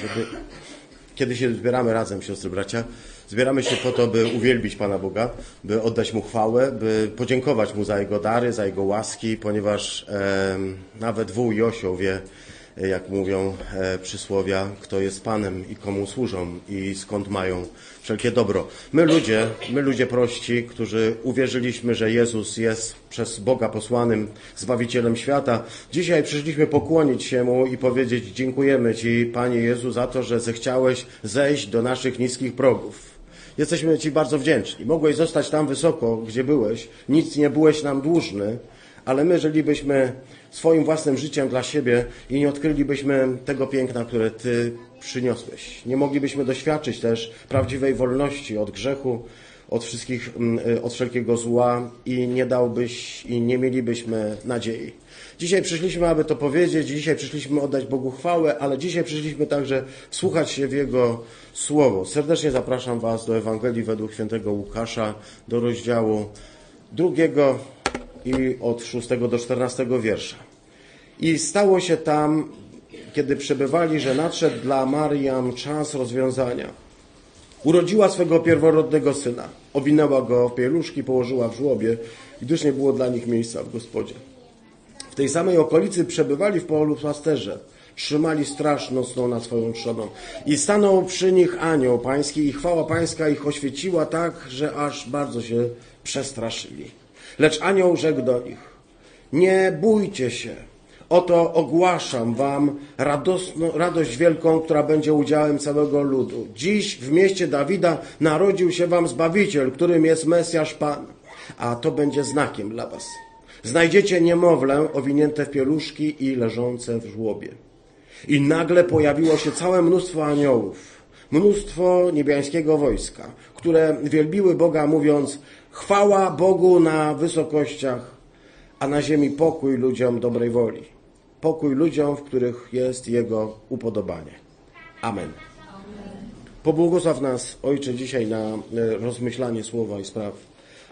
żeby kiedy się zbieramy razem, siostry, bracia, zbieramy się po to, by uwielbić Pana Boga, by oddać Mu chwałę, by podziękować Mu za Jego dary, za Jego łaski, ponieważ e, nawet wół Josio wie, jak mówią e, przysłowia, kto jest Panem i komu służą i skąd mają wszelkie dobro. My ludzie, my ludzie prości, którzy uwierzyliśmy, że Jezus jest przez Boga posłanym Zbawicielem świata, dzisiaj przyszliśmy pokłonić się Mu i powiedzieć dziękujemy Ci, Panie Jezu, za to, że zechciałeś zejść do naszych niskich progów. Jesteśmy Ci bardzo wdzięczni. Mogłeś zostać tam wysoko, gdzie byłeś, nic nie byłeś nam dłużny, ale my żylibyśmy swoim własnym życiem dla siebie i nie odkrylibyśmy tego piękna, które Ty przyniosłeś. Nie moglibyśmy doświadczyć też prawdziwej wolności od grzechu, od wszystkich, mm, y, od wszelkiego zła i nie dałbyś i nie mielibyśmy nadziei. Dzisiaj przyszliśmy, aby to powiedzieć, dzisiaj przyszliśmy oddać Bogu chwałę, ale dzisiaj przyszliśmy także słuchać się w Jego Słowo. Serdecznie zapraszam Was do Ewangelii według świętego Łukasza, do rozdziału drugiego i od 6 do 14 wiersza. I stało się tam, kiedy przebywali, że nadszedł dla Mariam czas rozwiązania. Urodziła swego pierworodnego syna, owinęła go w pieluszki, położyła w żłobie, gdyż nie było dla nich miejsca w gospodzie. W tej samej okolicy przebywali w polu pasterze. Trzymali straż nocną nad swoją trzoną. I stanął przy nich anioł pański i chwała pańska ich oświeciła tak, że aż bardzo się przestraszyli. Lecz anioł rzekł do nich, nie bójcie się, oto ogłaszam wam radosno, radość wielką, która będzie udziałem całego ludu. Dziś w mieście Dawida narodził się wam Zbawiciel, którym jest Mesjasz Pan, a to będzie znakiem dla was. Znajdziecie niemowlę owinięte w pieluszki i leżące w żłobie. I nagle pojawiło się całe mnóstwo aniołów, mnóstwo niebiańskiego wojska, które wielbiły Boga mówiąc chwała Bogu na wysokościach, a na ziemi pokój ludziom dobrej woli. Pokój ludziom, w których jest Jego upodobanie. Amen. Pobłogosław nas, Ojcze, dzisiaj na e, rozmyślanie słowa i spraw,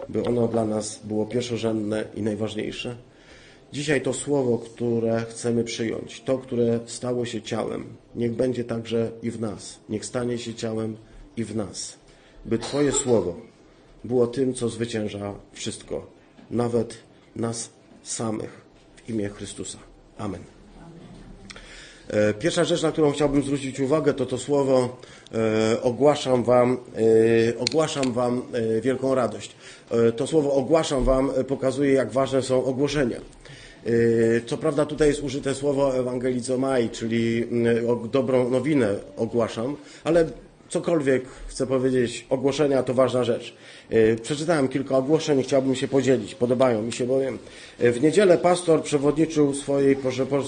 by ono dla nas było pierwszorzędne i najważniejsze. Dzisiaj to słowo, które chcemy przyjąć, to, które stało się ciałem, niech będzie także i w nas. Niech stanie się ciałem i w nas. By Twoje słowo było tym, co zwycięża wszystko, nawet nas samych w imię Chrystusa. Amen. E, pierwsza rzecz, na którą chciałbym zwrócić uwagę, to to słowo e, ogłaszam wam, e, ogłaszam wam wielką radość. To słowo ogłaszam wam pokazuje, jak ważne są ogłoszenia. Co prawda tutaj jest użyte słowo ewangelizomai, czyli mm, dobrą nowinę ogłaszam, ale cokolwiek chcę powiedzieć, ogłoszenia to ważna rzecz. E, Przeczytałem kilka ogłoszeń i chciałbym się podzielić. Podobają mi się bowiem. E, W niedzielę pastor przewodniczył swojej,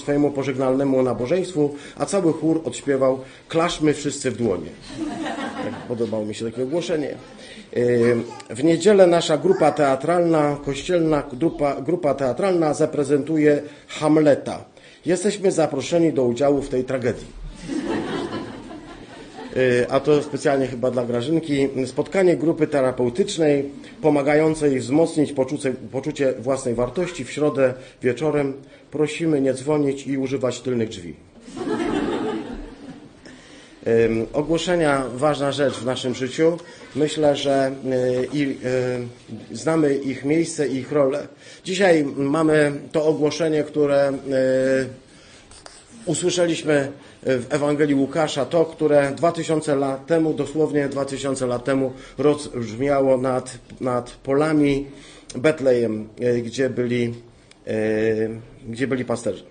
swojemu pożegnalnemu nabożeństwu, a cały chór odśpiewał Klaszmy wszyscy w dłonie. Tak, podobało mi się takie ogłoszenie. E, W niedzielę nasza grupa teatralna, kościelna grupa, grupa teatralna zaprezentuje Hamleta. Jesteśmy zaproszeni do udziału w tej tragedii. Y, a to specjalnie chyba dla Grażynki, spotkanie grupy terapeutycznej pomagającej wzmocnić poczucie, poczucie własnej wartości w środę wieczorem. Prosimy nie dzwonić i używać tylnych drzwi. Ogłoszenia ważna rzecz w naszym życiu. Myślę, że y, i, y, znamy ich miejsce i ich rolę. Dzisiaj mamy to ogłoszenie, które y, usłyszeliśmy w Ewangelii Łukasza, to, które 2000 lat temu, dosłownie 2000 lat temu rozbrzmiało nad, nad polami Betlejem, e, gdzie byli, e, gdzie byli pasterze.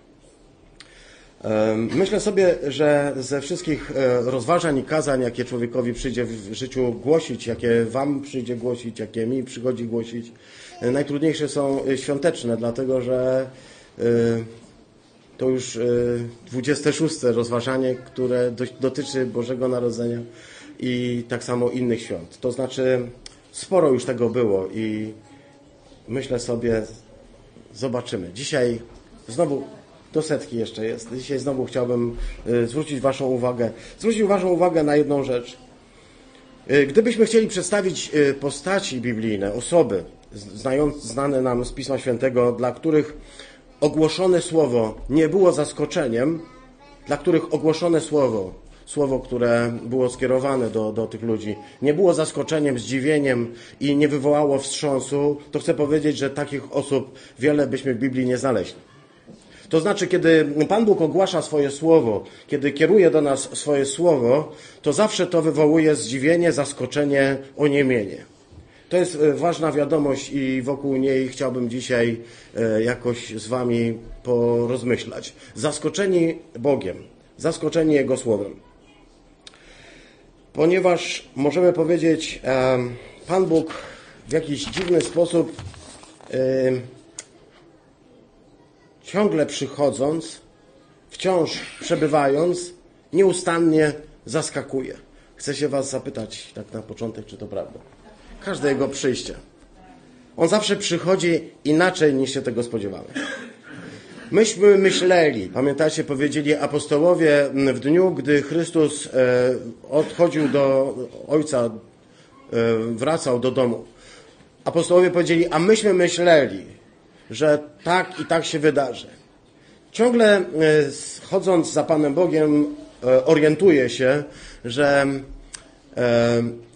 E, Myślę sobie, że ze wszystkich e, rozważań i kazań, jakie człowiekowi przyjdzie w życiu głosić, jakie wam przyjdzie głosić, jakie mi przychodzi głosić, e, najtrudniejsze są e, świąteczne, dlatego że e, to już e, 26 rozważanie, które do- dotyczy Bożego Narodzenia i tak samo innych świąt. To znaczy, sporo już tego było i myślę sobie, zobaczymy. Dzisiaj znowu do setki jeszcze jest. Dzisiaj znowu chciałbym e, zwrócić Waszą uwagę, zwrócić Waszą uwagę na jedną rzecz. E, Gdybyśmy chcieli przedstawić e, postaci biblijne, osoby znane nam z Pisma Świętego, dla których ogłoszone słowo nie było zaskoczeniem, dla których ogłoszone słowo słowo, które było skierowane do, do tych ludzi, nie było zaskoczeniem, zdziwieniem i nie wywołało wstrząsu, to chcę powiedzieć, że takich osób wiele byśmy w Biblii nie znaleźli. To znaczy, kiedy Pan Bóg ogłasza swoje słowo, kiedy kieruje do nas swoje słowo, to zawsze to wywołuje zdziwienie, zaskoczenie, oniemienie. To jest e, ważna wiadomość i wokół niej chciałbym dzisiaj e, jakoś z Wami porozmyślać. Zaskoczeni Bogiem, zaskoczeni Jego Słowem. Ponieważ możemy powiedzieć, Pan Bóg w jakiś dziwny sposób ciągle przychodząc, wciąż przebywając, nieustannie zaskakuje. Chcę się Was zapytać tak na początek, czy to prawda? Każde Jego przyjście. On zawsze przychodzi inaczej niż się tego spodziewamy. Myśmy myśleli, pamiętacie, powiedzieli apostołowie w dniu, gdy Chrystus e, odchodził do Ojca, e, wracał do domu. Apostołowie powiedzieli, a myśmy myśleli, że tak i tak się wydarzy. Ciągle e, chodząc za Panem Bogiem, orientuję się, że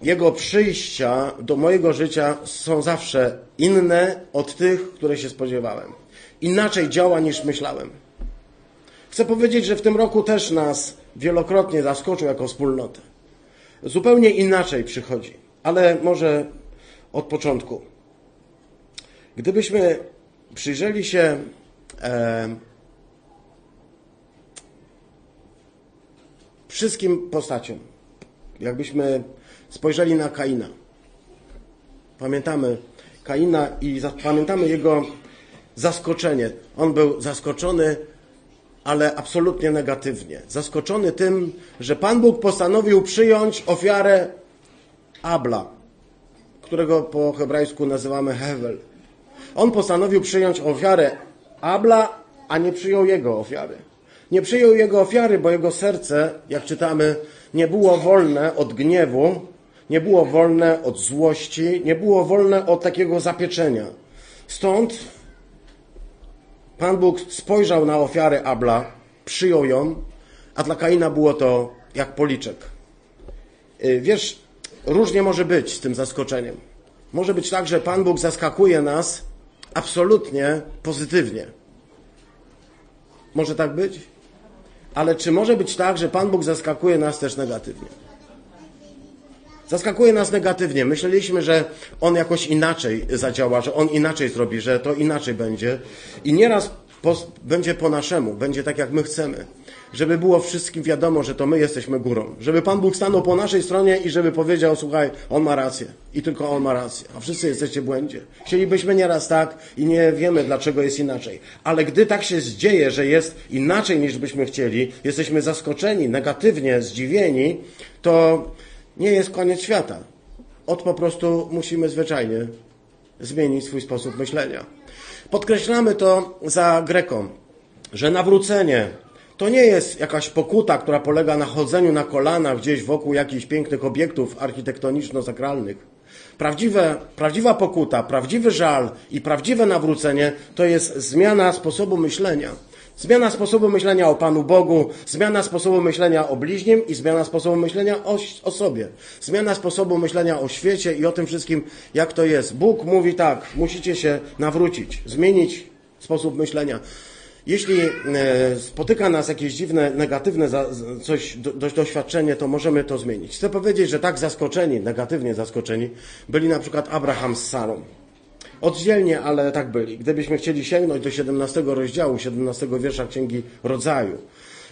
Jego przyjścia do mojego życia są zawsze inne od tych, które się spodziewałem. Inaczej działa niż myślałem. Chcę powiedzieć, że w tym roku też nas wielokrotnie zaskoczył jako wspólnotę. Zupełnie inaczej przychodzi, ale może od początku. Gdybyśmy przyjrzeli się e, wszystkim postaciom, jakbyśmy spojrzeli na Kaina, pamiętamy Kaina i pamiętamy jego zaskoczenie. On był zaskoczony, ale absolutnie negatywnie. Zaskoczony tym, że Pan Bóg postanowił przyjąć ofiarę Abla, którego po hebrajsku nazywamy Hevel. On postanowił przyjąć ofiarę Abla, a nie przyjął jego ofiary. Nie przyjął jego ofiary, bo jego serce, jak czytamy, nie było wolne od gniewu, nie było wolne od złości, nie było wolne od takiego zapieczenia. Stąd Pan Bóg spojrzał na ofiarę Abla, przyjął ją, a dla Kaina było to jak policzek. Y, wiesz, różnie może być z tym zaskoczeniem. Może być tak, że Pan Bóg zaskakuje nas absolutnie pozytywnie. Może tak być? Ale czy może być tak, że Pan Bóg zaskakuje nas też negatywnie? Zaskakuje nas negatywnie. Myśleliśmy, że On jakoś inaczej zadziała, że On inaczej zrobi, że to inaczej będzie. I nieraz po, będzie po naszemu, będzie tak, jak my chcemy żeby było wszystkim wiadomo, że to my jesteśmy górą. Żeby Pan Bóg stanął po naszej stronie i żeby powiedział, słuchaj, On ma rację. I tylko On ma rację. A wszyscy jesteście w błędzie. Chcielibyśmy nieraz tak i nie wiemy, dlaczego jest inaczej. Ale gdy tak się dzieje, że jest inaczej niż byśmy chcieli, jesteśmy zaskoczeni, negatywnie zdziwieni, to nie jest koniec świata. Od po prostu musimy zwyczajnie zmienić swój sposób myślenia. Podkreślamy to za Greką, że nawrócenie to nie jest jakaś pokuta, która polega na chodzeniu na kolanach gdzieś wokół jakichś pięknych obiektów architektoniczno-sakralnych. Prawdziwe, prawdziwa pokuta, prawdziwy żal i prawdziwe nawrócenie to jest zmiana sposobu myślenia. Zmiana sposobu myślenia o Panu Bogu, zmiana sposobu myślenia o bliźnim i zmiana sposobu myślenia o, o, sobie. Zmiana sposobu myślenia o świecie i o tym wszystkim, jak to jest. Bóg mówi tak, musicie się nawrócić, zmienić sposób myślenia. Jeśli e, spotyka nas jakieś dziwne, negatywne coś, do, doświadczenie, to możemy to zmienić. Chcę powiedzieć, że tak zaskoczeni, negatywnie zaskoczeni, byli na przykład Abraham z Sarą. Oddzielnie, ale tak byli. Gdybyśmy chcieli sięgnąć do 17 rozdziału, 17 wiersza Księgi Rodzaju,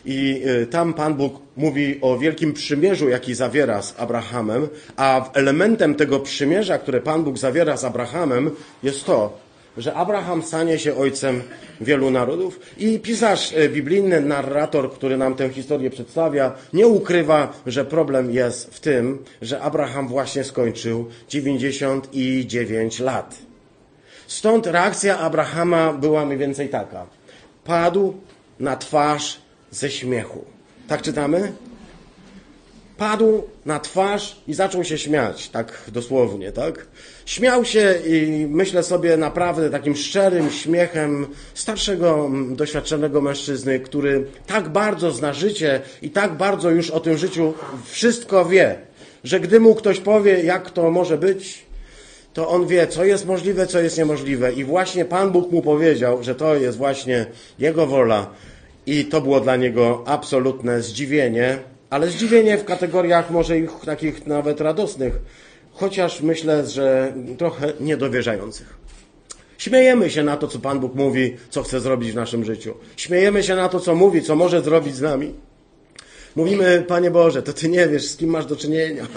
i e, tam Pan Bóg mówi o wielkim przymierzu, jaki zawiera z Abrahamem, a elementem tego przymierza, które Pan Bóg zawiera z Abrahamem, jest to, że Abraham stanie się ojcem wielu narodów i pisarz e, biblijny, narrator, który nam tę historię przedstawia, nie ukrywa, że problem jest w tym, że Abraham właśnie skończył 99 lat. Stąd reakcja Abrahama była mniej więcej taka. Padł na twarz ze śmiechu. Tak czytamy? Padł na twarz i zaczął się śmiać, tak dosłownie, tak? Śmiał się i myślę sobie naprawdę takim szczerym śmiechem starszego, doświadczonego mężczyzny, który tak bardzo zna życie i tak bardzo już o tym życiu wszystko wie, że gdy mu ktoś powie, jak to może być, to on wie, co jest możliwe, co jest niemożliwe. I właśnie Pan Bóg mu powiedział, że to jest właśnie Jego wola. I to było dla niego absolutne zdziwienie, ale zdziwienie w kategoriach może ich takich nawet radosnych, chociaż myślę, że trochę niedowierzających. Śmiejemy się na to, co Pan Bóg mówi, co chce zrobić w naszym życiu. Śmiejemy się na to, co mówi, co może zrobić z nami. Mówimy, Panie Boże, to Ty nie wiesz, z kim masz do czynienia.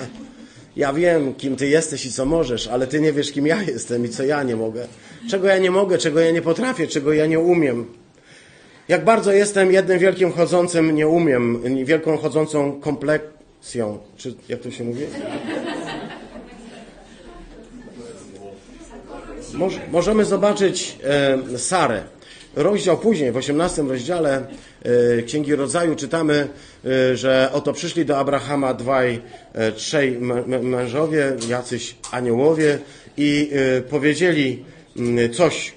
Ja wiem, kim Ty jesteś i co możesz, ale Ty nie wiesz, kim ja jestem i co ja nie mogę. Czego ja nie mogę, czego ja nie potrafię, czego ja nie umiem. Jak bardzo jestem jednym wielkim chodzącym nie umiem, wielką chodzącą kompleksją. Czy jak to się mówi? możemy zobaczyć e, Sarę. Rozdział później, w 18 rozdziale e, Księgi Rodzaju czytamy, e, że oto przyszli do Abrahama dwaj, trzej mężowie, jacyś aniołowie i powiedzieli mm, coś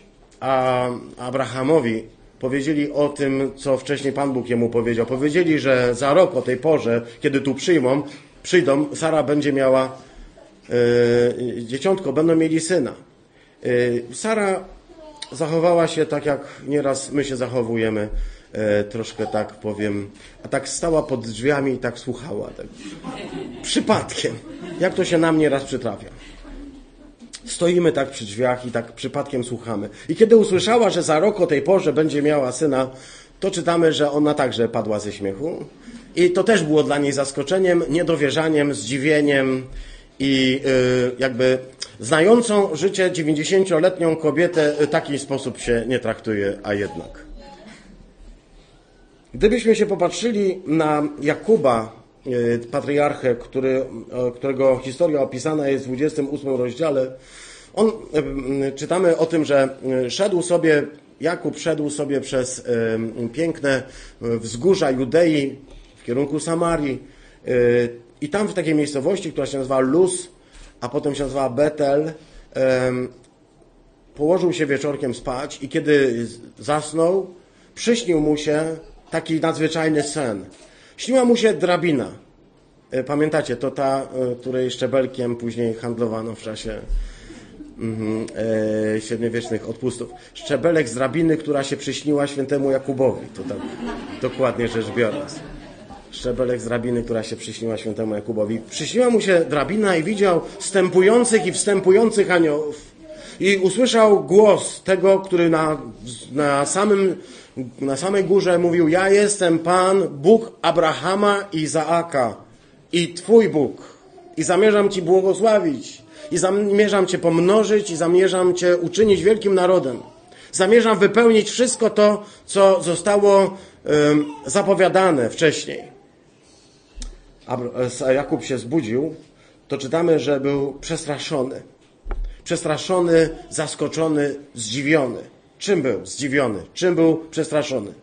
Abrahamowi, powiedzieli o tym, co wcześniej Pan Bóg jemu powiedział. Powiedzieli, że za rok o tej porze, kiedy tu przyjmą, przyjdą, Sara będzie miała e, dzieciątko, będą mieli syna. E, Sara zachowała się tak, jak nieraz my się zachowujemy, e, troszkę tak powiem, a tak stała pod drzwiami i tak słuchała. Tak. Przypadkiem. Jak to się nam nieraz przytrafia. Stoimy tak przy drzwiach i tak przypadkiem słuchamy. I kiedy usłyszała, że za rok o tej porze będzie miała syna, to czytamy, że ona także padła ze śmiechu. I to też było dla niej zaskoczeniem, niedowierzaniem, zdziwieniem i yy, jakby znającą życie 90-letnią kobietę w taki sposób się nie traktuje, a jednak. Gdybyśmy się popatrzyli na Jakuba, Y, patriarchę, który, którego historia opisana jest w 28 rozdziale, on, y, czytamy o tym, że y, szedł sobie, Jakub szedł sobie przez piękne wzgórza Judei w kierunku Samarii i tam w takiej miejscowości, która się nazywa Luz, a potem się nazywa Betel, położył się wieczorkiem spać i kiedy zasnął, przyśnił mu się taki nadzwyczajny sen – Śniła mu się drabina. E, pamiętacie, to ta, e, której szczebelkiem później handlowano w czasie mm, e, średniowiecznych odpustów. Szczebelek z drabiny, która się przyśniła świętemu Jakubowi. To tak dokładnie rzecz biorąc. Szczebelek z drabiny, która się przyśniła świętemu Jakubowi. Przyśniła mu się drabina i widział wstępujących i wstępujących aniołów. I usłyszał głos tego, który na, na samym na samej górze mówił: Ja jestem Pan, Bóg Abrahama i Izaaka i Twój Bóg. I zamierzam Ci błogosławić, i zamierzam Cię pomnożyć, i zamierzam Cię uczynić wielkim narodem. Zamierzam wypełnić wszystko to, co zostało zapowiadane wcześniej. A Jakub się zbudził, to czytamy, że był przestraszony. Przestraszony, zaskoczony, zdziwiony. Czym był zdziwiony? Czym był przestraszony?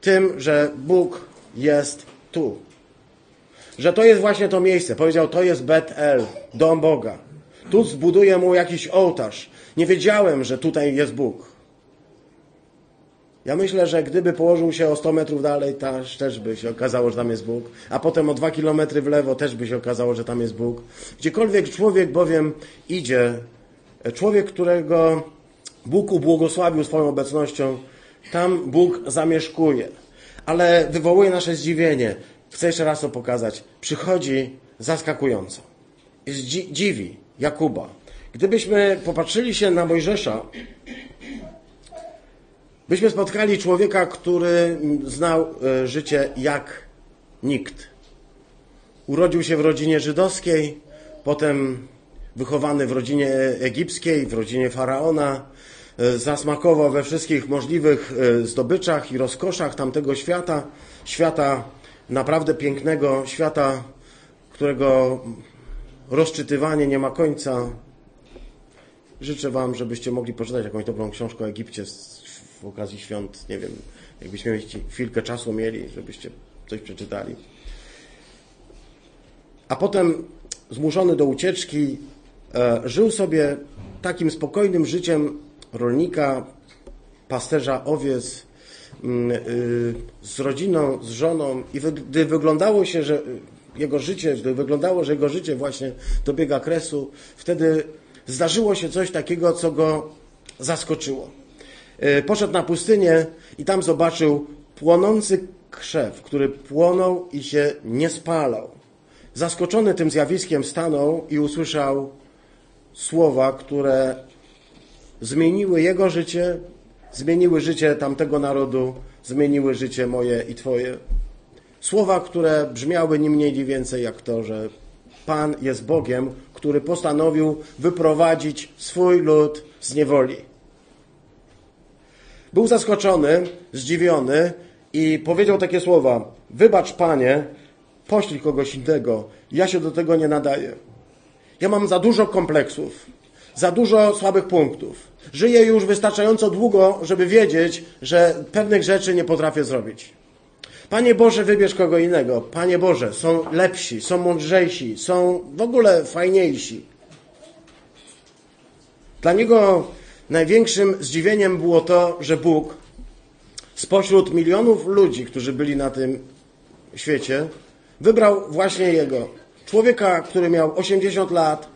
Tym, że Bóg jest tu. Że to jest właśnie to miejsce. Powiedział, to jest Bet-El, dom Boga. Tu zbuduję mu jakiś ołtarz. Nie wiedziałem, że tutaj jest Bóg. Ja myślę, że gdyby położył się o 100 metrów dalej, też by się okazało, że tam jest Bóg. A potem o 2 kilometry w lewo też by się okazało, że tam jest Bóg. Gdziekolwiek człowiek bowiem idzie, człowiek, którego Bóg ubłogosławił swoją obecnością, tam Bóg zamieszkuje. Ale wywołuje nasze zdziwienie. Chcę jeszcze raz to pokazać. Przychodzi zaskakująco. Dziwi Jakuba. Gdybyśmy popatrzyli się na Mojżesza, byśmy spotkali człowieka, który znał e, życie jak nikt. Urodził się w rodzinie żydowskiej, potem wychowany w rodzinie egipskiej, w rodzinie faraona, E, zasmakował we wszystkich możliwych e, zdobyczach i rozkoszach tamtego świata, świata naprawdę pięknego, świata, którego rozczytywanie nie ma końca. Życzę Wam, żebyście mogli poczytać jakąś dobrą książkę o Egipcie w okazji świąt. Nie wiem, jakbyśmy chwilkę czasu mieli, żebyście coś przeczytali. A potem zmuszony do ucieczki, żył sobie takim spokojnym życiem rolnika, pasterza owiec, mm, y, z rodziną, z żoną i gdy wyglądało się, że jego życie, gdy wyglądało, że jego życie właśnie dobiega kresu, wtedy zdarzyło się coś takiego, co go zaskoczyło. Y, poszedł na pustynię i tam zobaczył płonący krzew, który płonął i się nie spalał. Zaskoczony tym zjawiskiem stanął i usłyszał słowa, które zmieniły jego życie, zmieniły życie tamtego narodu, zmieniły życie moje i Twoje. Słowa, które brzmiały ni mniej, ni więcej jak to, że Pan jest Bogiem, który postanowił wyprowadzić swój lud z niewoli. Był zaskoczony, zdziwiony i powiedział takie słowa: Wybacz, panie, poślij kogoś innego. Ja się do tego nie nadaję. Ja mam za dużo kompleksów, za dużo słabych punktów. Żyję już wystarczająco długo, żeby wiedzieć, że pewnych rzeczy nie potrafię zrobić. Panie Boże, wybierz kogo innego. Panie Boże, są lepsi, są mądrzejsi, są w ogóle fajniejsi. Dla niego największym zdziwieniem było to, że Bóg spośród milionów ludzi, którzy byli na tym świecie, wybrał właśnie jego. Człowieka, który miał 80 lat,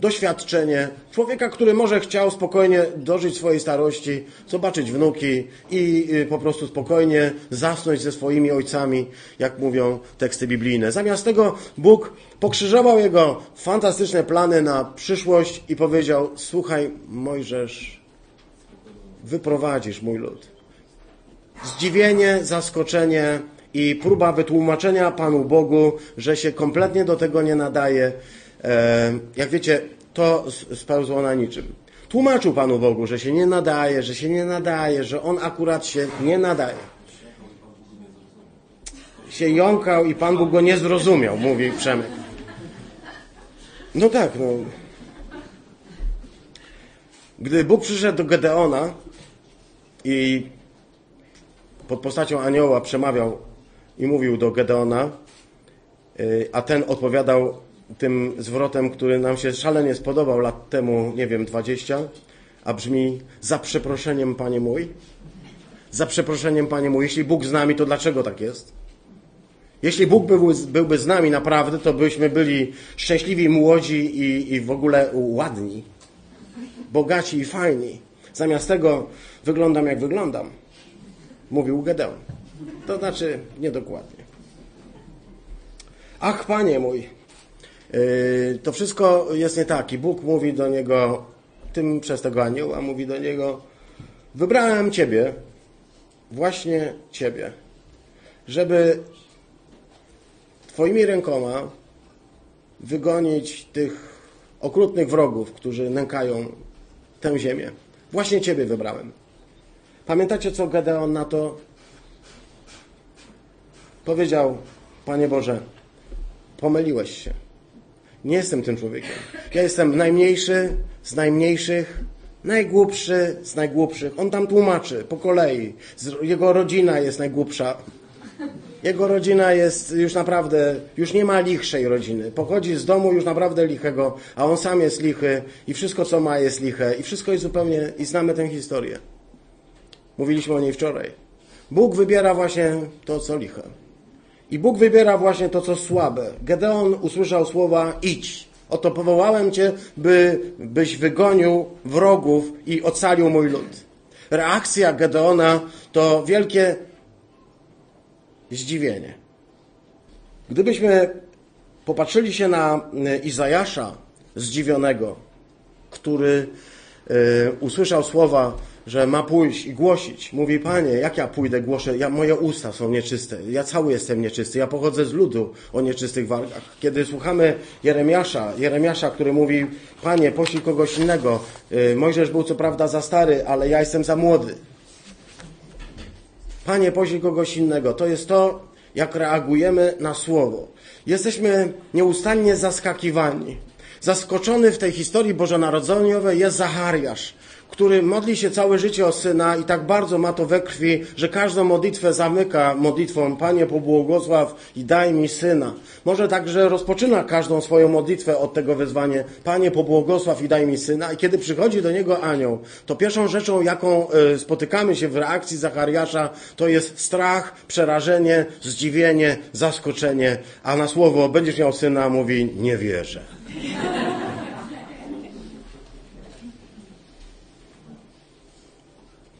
doświadczenie, człowieka, który może chciał spokojnie dożyć swojej starości, zobaczyć wnuki i y, po prostu spokojnie zasnąć ze swoimi ojcami, jak mówią teksty biblijne. Zamiast tego Bóg pokrzyżował jego fantastyczne plany na przyszłość i powiedział: Słuchaj, Mojżesz, wyprowadzisz mój lud. Zdziwienie, zaskoczenie i próba wytłumaczenia Panu Bogu, że się kompletnie do tego nie nadaje E, jak wiecie, to spełzło na niczym. Tłumaczył Panu Bogu, że się nie nadaje, że się nie nadaje, że on akurat się nie nadaje. Się jąkał i Pan Bóg go nie zrozumiał, mówi Przemek. No tak, no. Gdy Bóg przyszedł do Gedeona i pod postacią anioła przemawiał i mówił do Gedeona, y, a ten odpowiadał tym zwrotem, który nam się szalenie spodobał lat temu, nie wiem, 20, a brzmi za przeproszeniem, Panie mój. Za przeproszeniem, Panie mój. Jeśli Bóg z nami, to dlaczego tak jest? Jeśli Bóg był, byłby z nami naprawdę, to byśmy byli szczęśliwi, młodzi i, i w ogóle ładni, bogaci i fajni. Zamiast tego wyglądam jak wyglądam, mówił Gedeon. To znaczy niedokładnie. Ach, Panie mój, Yy, to wszystko jest nie tak. I Bóg mówi do niego, tym przez tego anioła, mówi do niego: Wybrałem Ciebie, właśnie Ciebie, żeby Twoimi rękoma wygonić tych okrutnych wrogów, którzy nękają tę ziemię. Właśnie Ciebie wybrałem. Pamiętacie, co Gedeon na to powiedział? Panie Boże, pomyliłeś się. Nie jestem tym człowiekiem. Ja jestem najmniejszy z najmniejszych, najgłupszy z najgłupszych. On tam tłumaczy po kolei. Jego rodzina jest najgłupsza. Jego rodzina jest już naprawdę, już nie ma lichszej rodziny. Pochodzi z domu już naprawdę lichego, a on sam jest lichy i wszystko co ma jest liche i wszystko jest zupełnie, i znamy tę historię. Mówiliśmy o niej wczoraj. Bóg wybiera właśnie to, co liche. I Bóg wybiera właśnie to, co słabe. Gedeon usłyszał słowa idź. Oto powołałem Cię, by, byś wygonił wrogów i ocalił mój lud. Reakcja Gedeona to wielkie zdziwienie. Gdybyśmy popatrzyli się na e, Izajasza zdziwionego, który y, usłyszał słowa że ma pójść i głosić. Mówi, Panie, jak ja pójdę, głoszę, ja, moje usta są nieczyste, ja cały jestem nieczysty, ja pochodzę z ludu o nieczystych wargach. Kiedy słuchamy Jeremiasza, Jeremiasza, który mówi, Panie, poślij kogoś innego. Y, Mojżesz był co prawda za stary, ale ja jestem za młody. Panie, poślij kogoś innego. To jest to, jak reagujemy na słowo. Jesteśmy nieustannie zaskakiwani. Zaskoczony w tej historii bożonarodzeniowej jest Zachariasz, który modli się całe życie o syna i tak bardzo ma to we krwi, że każdą modlitwę zamyka modlitwą Panie pobłogosław i daj mi syna. Może także rozpoczyna każdą swoją modlitwę od tego wezwania Panie pobłogosław i daj mi syna i kiedy przychodzi do niego anioł, to pierwszą rzeczą, jaką e, spotykamy się w reakcji Zachariasza, to jest strach, przerażenie, zdziwienie, zaskoczenie, a na słowo będziesz miał syna mówi nie wierzę.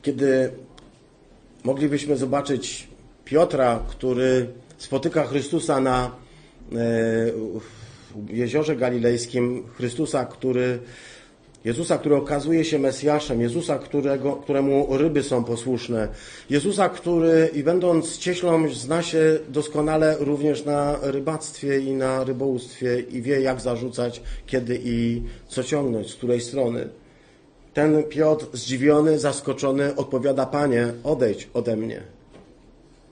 Kiedy moglibyśmy zobaczyć Piotra, który spotyka Chrystusa na e, jeziorze galilejskim, Chrystusa, który Jezusa, który okazuje się Mesjaszem, Jezusa, którego, któremu ryby są posłuszne, Jezusa, który i będąc cieślą zna się doskonale również na rybactwie i na rybołówstwie i wie jak zarzucać, kiedy i co ciągnąć, z której strony. Ten Piotr, zdziwiony, zaskoczony, odpowiada: Panie, odejdź ode mnie.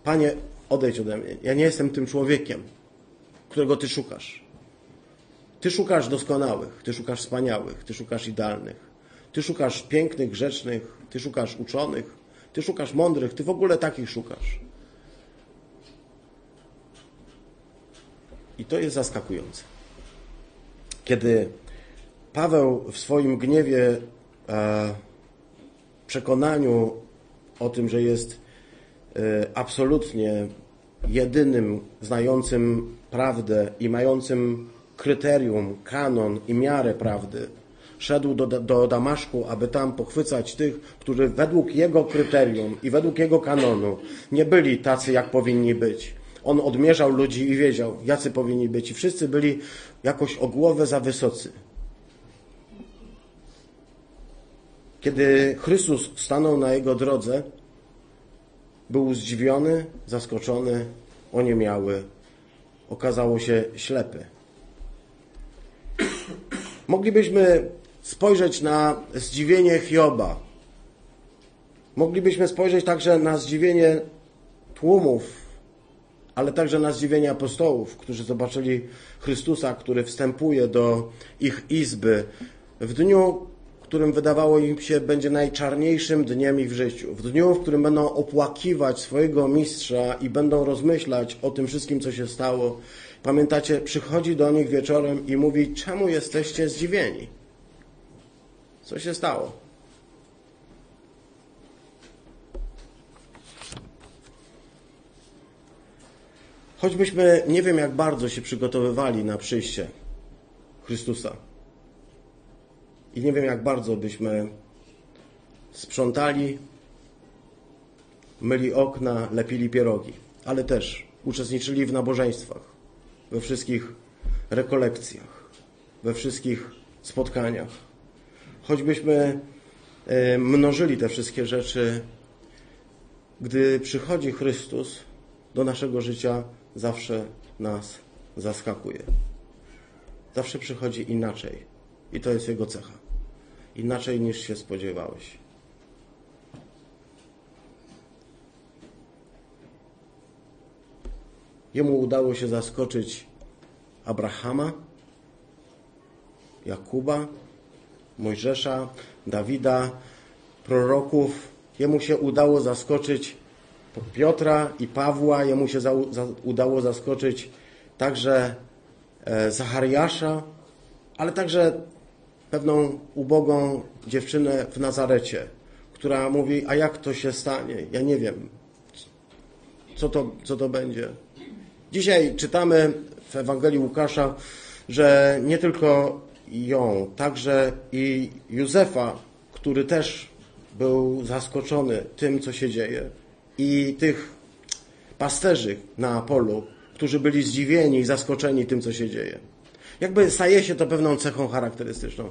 Panie, odejdź ode mnie. Ja nie jestem tym człowiekiem, którego Ty szukasz. Ty szukasz doskonałych, Ty szukasz wspaniałych, Ty szukasz idealnych. Ty szukasz pięknych, grzecznych, Ty szukasz uczonych, Ty szukasz mądrych, Ty w ogóle takich szukasz. I to jest zaskakujące. Kiedy Paweł w swoim gniewie przekonaniu o tym, że jest e, absolutnie jedynym znającym prawdę i mającym kryterium, kanon i miarę prawdy, szedł do, do Damaszku, aby tam pochwycać tych, którzy według jego kryterium i według jego kanonu nie byli tacy, jak powinni być. On odmierzał ludzi i wiedział, jacy powinni być, i wszyscy byli jakoś o głowę za wysocy. Kiedy Chrystus stanął na jego drodze, był zdziwiony, zaskoczony, oniemiały, okazało się ślepy. Moglibyśmy spojrzeć na zdziwienie Hioba. Moglibyśmy spojrzeć także na zdziwienie tłumów, ale także na zdziwienie apostołów, którzy zobaczyli Chrystusa, który wstępuje do ich izby w dniu, którym wydawało im się będzie najczarniejszym dniem ich w życiu. W dniu, w którym będą opłakiwać swojego mistrza i będą rozmyślać o tym wszystkim, co się stało. Pamiętacie, przychodzi do nich wieczorem i mówi, czemu jesteście zdziwieni? Co się stało? Choćbyśmy nie wiem, jak bardzo się przygotowywali na przyjście Chrystusa. I nie wiem, jak bardzo byśmy sprzątali, myli okna, lepili pierogi, ale też uczestniczyli w nabożeństwach, we wszystkich rekolekcjach, we wszystkich spotkaniach. Choćbyśmy e, mnożyli te wszystkie rzeczy, gdy przychodzi Chrystus do naszego życia, zawsze nas zaskakuje. Zawsze przychodzi inaczej. I to jest jego cecha inaczej niż się spodziewałeś. Jemu udało się zaskoczyć Abrahama, Jakuba, Mojżesza, Dawida, proroków. Jemu się udało zaskoczyć Piotra i Pawła, jemu się udało zaskoczyć także e, Zachariasza, ale także pewną ubogą dziewczynę w Nazarecie, która mówi, a jak to się stanie? Ja nie wiem, co to, co to będzie. Dzisiaj czytamy w Ewangelii Łukasza, że nie tylko ją, także i Józefa, który też był zaskoczony tym, co się dzieje, i tych pasterzy na polu, którzy byli zdziwieni i zaskoczeni tym, co się dzieje. Jakby staje się to pewną cechą charakterystyczną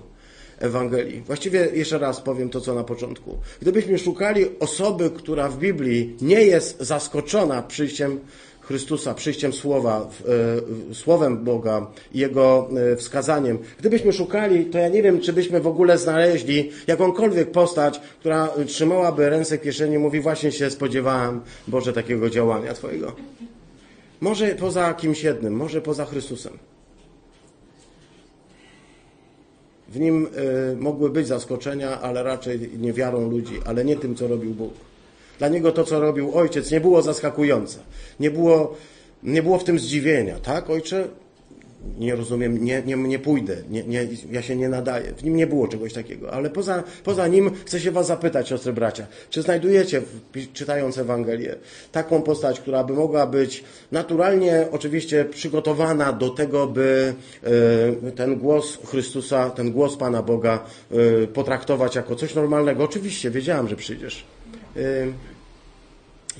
Ewangelii. Właściwie jeszcze raz powiem to, co na początku. Gdybyśmy szukali osoby, która w Biblii nie jest zaskoczona przyjściem Chrystusa, przyjściem Słowa, e, Słowem Boga i Jego e, wskazaniem. Gdybyśmy szukali, to ja nie wiem, czy byśmy w ogóle znaleźli jakąkolwiek postać, która trzymałaby ręce w kieszeni i mówi, właśnie się spodziewałem, Boże, takiego działania Twojego. Może poza kimś jednym, może poza Chrystusem. W nim y, mogły być zaskoczenia, ale raczej nie wiarą ludzi, ale nie tym, co robił Bóg. Dla niego to, co robił ojciec, nie było zaskakujące. Nie było, nie było w tym zdziwienia. Tak, ojcze? Nie rozumiem, nie, nie, nie pójdę, nie, nie, ja się nie nadaję. W nim nie było czegoś takiego, ale poza, poza nim chcę się Was zapytać, siostry bracia, czy znajdujecie, czytając Ewangelię, taką postać, która by mogła być naturalnie oczywiście przygotowana do tego, by y, ten głos Chrystusa, ten głos Pana Boga y, potraktować jako coś normalnego? Oczywiście, wiedziałem, że przyjdziesz. Y,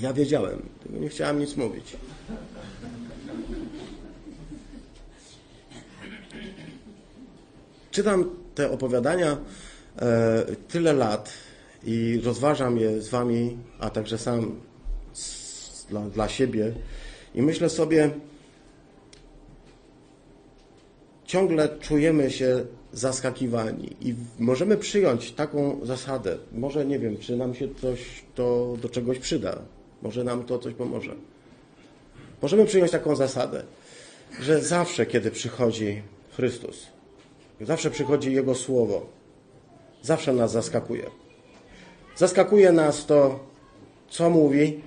ja wiedziałem, nie chciałem nic mówić. Czytam te opowiadania e, tyle lat i rozważam je z Wami, a także sam dla, dla siebie i myślę sobie, ciągle czujemy się zaskakiwani i możemy przyjąć taką zasadę. Może nie wiem, czy nam się coś to do czegoś przyda. Może nam to coś pomoże. Możemy przyjąć taką zasadę, że zawsze, kiedy przychodzi Chrystus, Zawsze przychodzi Jego Słowo. Zawsze nas zaskakuje. Zaskakuje nas to, co mówi.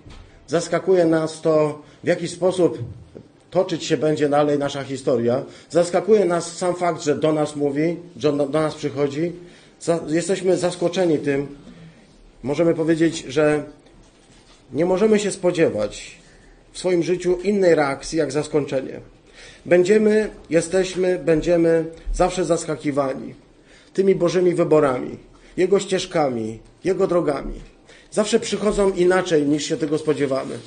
Zaskakuje nas to, w jaki sposób toczyć się będzie dalej nasza historia. Zaskakuje nas sam fakt, że do nas mówi, że do nas przychodzi. Jesteśmy zaskoczeni tym. Możemy powiedzieć, że nie możemy się spodziewać w swoim życiu innej reakcji jak zaskoczenie. Będziemy, jesteśmy, będziemy zawsze zaskakiwani tymi Bożymi wyborami, Jego ścieżkami, Jego drogami. Zawsze przychodzą inaczej niż się tego spodziewamy.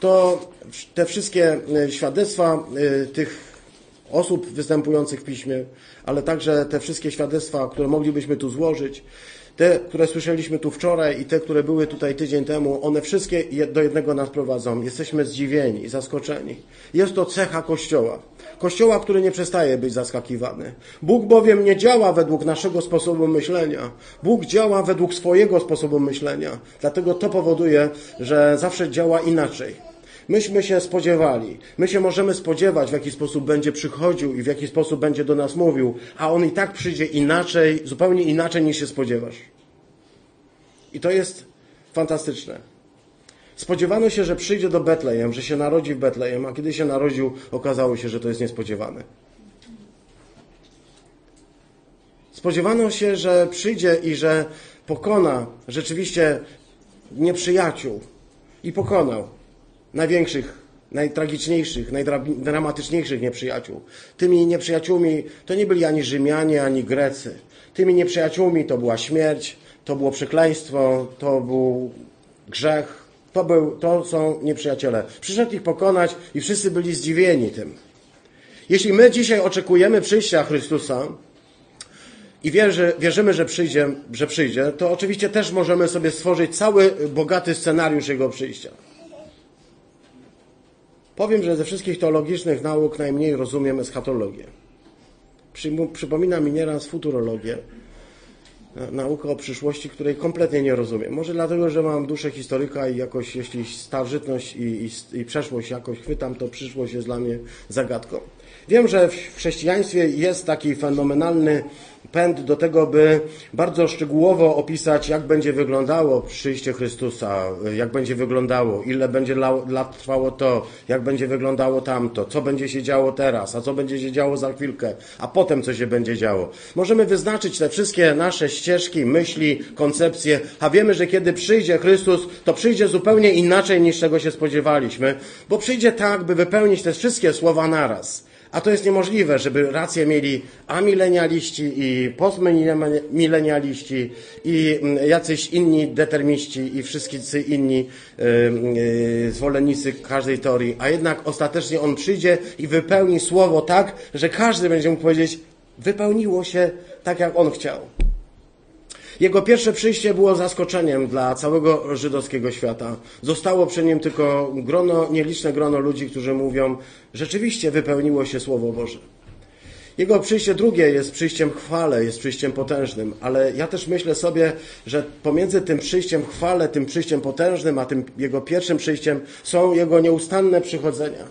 To te wszystkie e, świadectwa e, tych osób występujących w piśmie, ale także te wszystkie świadectwa, które moglibyśmy tu złożyć, te, które słyszeliśmy tu wczoraj i te, które były tutaj tydzień temu, one wszystkie do jednego nas prowadzą. Jesteśmy zdziwieni i zaskoczeni. Jest to cecha Kościoła. Kościoła, który nie przestaje być zaskakiwany. Bóg bowiem nie działa według naszego sposobu myślenia. Bóg działa według swojego sposobu myślenia. Dlatego to powoduje, że zawsze działa inaczej. Myśmy się spodziewali. My się możemy spodziewać, w jaki sposób będzie przychodził i w jaki sposób będzie do nas mówił, a on i tak przyjdzie inaczej, zupełnie inaczej niż się spodziewasz. I to jest fantastyczne. Spodziewano się, że przyjdzie do Betlejem, że się narodzi w Betlejem, a kiedy się narodził, okazało się, że to jest niespodziewane. Spodziewano się, że przyjdzie i że pokona rzeczywiście nieprzyjaciół. I pokonał największych, najtragiczniejszych, najdramatyczniejszych nieprzyjaciół. Tymi nieprzyjaciółmi to nie byli ani Rzymianie, ani Grecy. Tymi nieprzyjaciółmi to była śmierć, to było przekleństwo, to był grzech, to, był, to są nieprzyjaciele. Przyszedł ich pokonać i wszyscy byli zdziwieni tym. Jeśli my dzisiaj oczekujemy przyjścia Chrystusa i wierzy, wierzymy, że przyjdzie, że przyjdzie, to oczywiście też możemy sobie stworzyć cały bogaty scenariusz Jego przyjścia. Powiem, że ze wszystkich teologicznych nauk najmniej rozumiem eschatologię. Przypomina mi nieraz futurologię, naukę o przyszłości, której kompletnie nie rozumiem. Może dlatego, że mam duszę historyka i jakoś, jeśli starożytność i, i, i przeszłość jakoś chwytam, to przyszłość jest dla mnie zagadką. Wiem, że w chrześcijaństwie jest taki fenomenalny pęd do tego, by bardzo szczegółowo opisać, jak będzie wyglądało przyjście Chrystusa, jak będzie wyglądało, ile będzie lat trwało to, jak będzie wyglądało tamto, co będzie się działo teraz, a co będzie się działo za chwilkę, a potem co się będzie działo. Możemy wyznaczyć te wszystkie nasze ścieżki, myśli, koncepcje, a wiemy, że kiedy przyjdzie Chrystus, to przyjdzie zupełnie inaczej niż czego się spodziewaliśmy, bo przyjdzie tak, by wypełnić te wszystkie słowa naraz. A to jest niemożliwe, żeby rację mieli amilenialiści i postmilenialiści i mm, jacyś inni determiści i wszyscy inni yy, zwolennicy każdej teorii. A jednak ostatecznie on przyjdzie i wypełni słowo tak, że każdy będzie mógł powiedzieć, wypełniło się tak, jak on chciał. Jego pierwsze przyjście było zaskoczeniem dla całego żydowskiego świata. Zostało przy nim tylko grono, nieliczne grono ludzi, którzy mówią, rzeczywiście wypełniło się Słowo Boże. Jego przyjście drugie jest przyjściem chwale, jest przyjściem potężnym, ale ja też myślę sobie, że pomiędzy tym przyjściem chwale, tym przyjściem potężnym, a tym jego pierwszym przyjściem są jego nieustanne przychodzenia.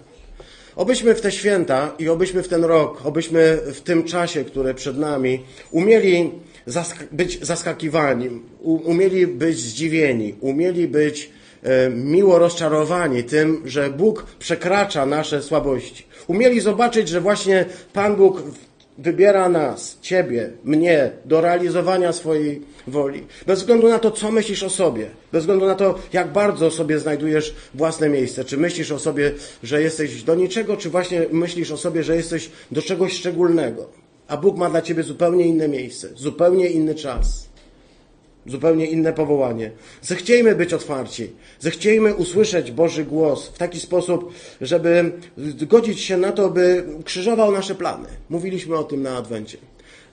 Obyśmy w te święta i obyśmy w ten rok, obyśmy w tym czasie, który przed nami, umieli zask być zaskakiwani, umieli być zdziwieni, umieli być e, miło rozczarowani tym, że Bóg przekracza nasze słabości. Umieli zobaczyć, że właśnie Pan Bóg wybiera nas, ciebie, mnie, do realizowania swojej woli. Bez względu na to, co myślisz o sobie, bez względu na to, jak bardzo sobie znajdujesz własne miejsce. Czy myślisz o sobie, że jesteś do niczego, czy właśnie myślisz o sobie, że jesteś do czegoś szczególnego. A Bóg ma dla ciebie zupełnie inne miejsce, zupełnie inny czas zupełnie inne powołanie. Zechciejmy być otwarci, zechciejmy usłyszeć Boży głos w taki sposób, żeby zgodzić się na to, by krzyżował nasze plany. Mówiliśmy o tym na Adwencie.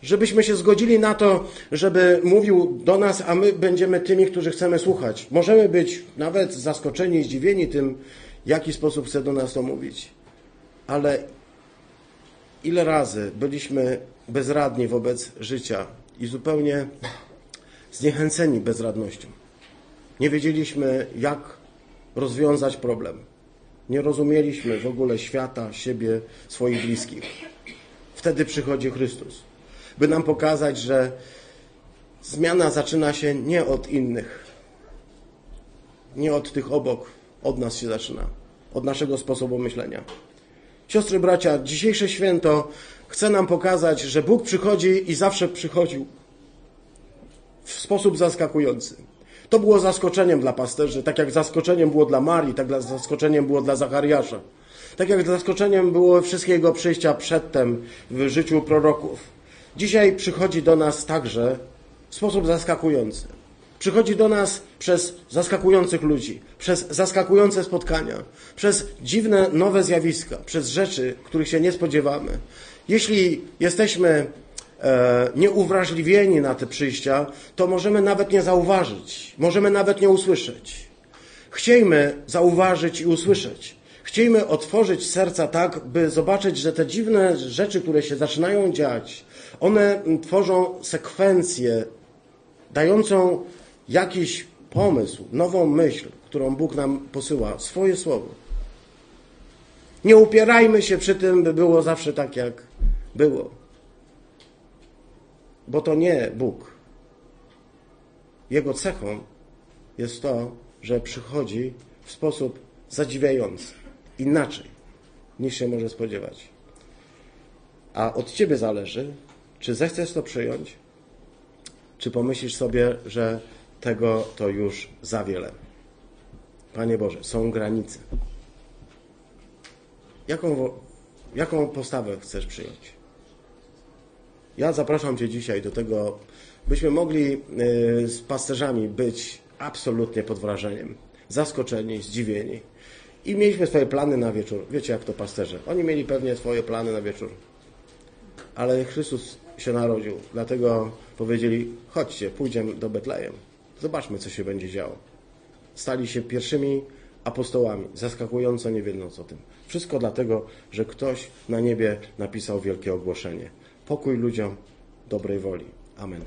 Żebyśmy się zgodzili na to, żeby mówił do nas, a my będziemy tymi, którzy chcemy słuchać. Możemy być nawet zaskoczeni, zdziwieni tym, w jaki sposób chce do nas to mówić. Ale ile razy byliśmy bezradni wobec życia i zupełnie zniechęceni bezradnością. Nie wiedzieliśmy, jak rozwiązać problem. Nie rozumieliśmy w ogóle świata, siebie, swoich bliskich. Wtedy przychodzi Chrystus, by nam pokazać, że zmiana zaczyna się nie od innych, nie od tych obok, od nas się zaczyna, od naszego sposobu myślenia. Siostry, bracia, dzisiejsze święto chce nam pokazać, że Bóg przychodzi i zawsze przychodził w sposób zaskakujący. To było zaskoczeniem dla pasterzy, tak jak zaskoczeniem było dla Marii, tak jak zaskoczeniem było dla Zachariasza. Tak jak zaskoczeniem było wszystkie jego przyjścia przedtem w życiu proroków. Dzisiaj przychodzi do nas także w sposób zaskakujący. Przychodzi do nas przez zaskakujących ludzi, przez zaskakujące spotkania, przez dziwne nowe zjawiska, przez rzeczy, których się nie spodziewamy. Jeśli jesteśmy E, nieuwrażliwieni na te przyjścia, to możemy nawet nie zauważyć, możemy nawet nie usłyszeć. Chciejmy zauważyć i usłyszeć. Chciejmy otworzyć serca tak, by zobaczyć, że te dziwne rzeczy, które się zaczynają dziać, one tworzą sekwencję dającą jakiś pomysł, nową myśl, którą Bóg nam posyła, swoje słowo. Nie upierajmy się przy tym, by było zawsze tak, jak było. Bo to nie Bóg. Jego cechą jest to, że przychodzi w sposób zadziwiający, inaczej niż się może spodziewać. A od Ciebie zależy, czy zechcesz to przyjąć, czy pomyślisz sobie, że tego to już za wiele. Panie Boże, są granice. Jaką, jaką postawę chcesz przyjąć? Ja zapraszam Cię dzisiaj do tego, byśmy mogli y, z pasterzami być absolutnie pod wrażeniem, zaskoczeni, zdziwieni. I mieliśmy swoje plany na wieczór. Wiecie, jak to pasterze. Oni mieli pewnie swoje plany na wieczór. Ale Chrystus się narodził, dlatego powiedzieli: chodźcie, pójdziemy do Betlejem. Zobaczmy, co się będzie działo. Stali się pierwszymi apostołami, zaskakująco nie wiedząc o tym. Wszystko dlatego, że ktoś na niebie napisał wielkie ogłoszenie. Pokój ludziom dobrej woli. Amen.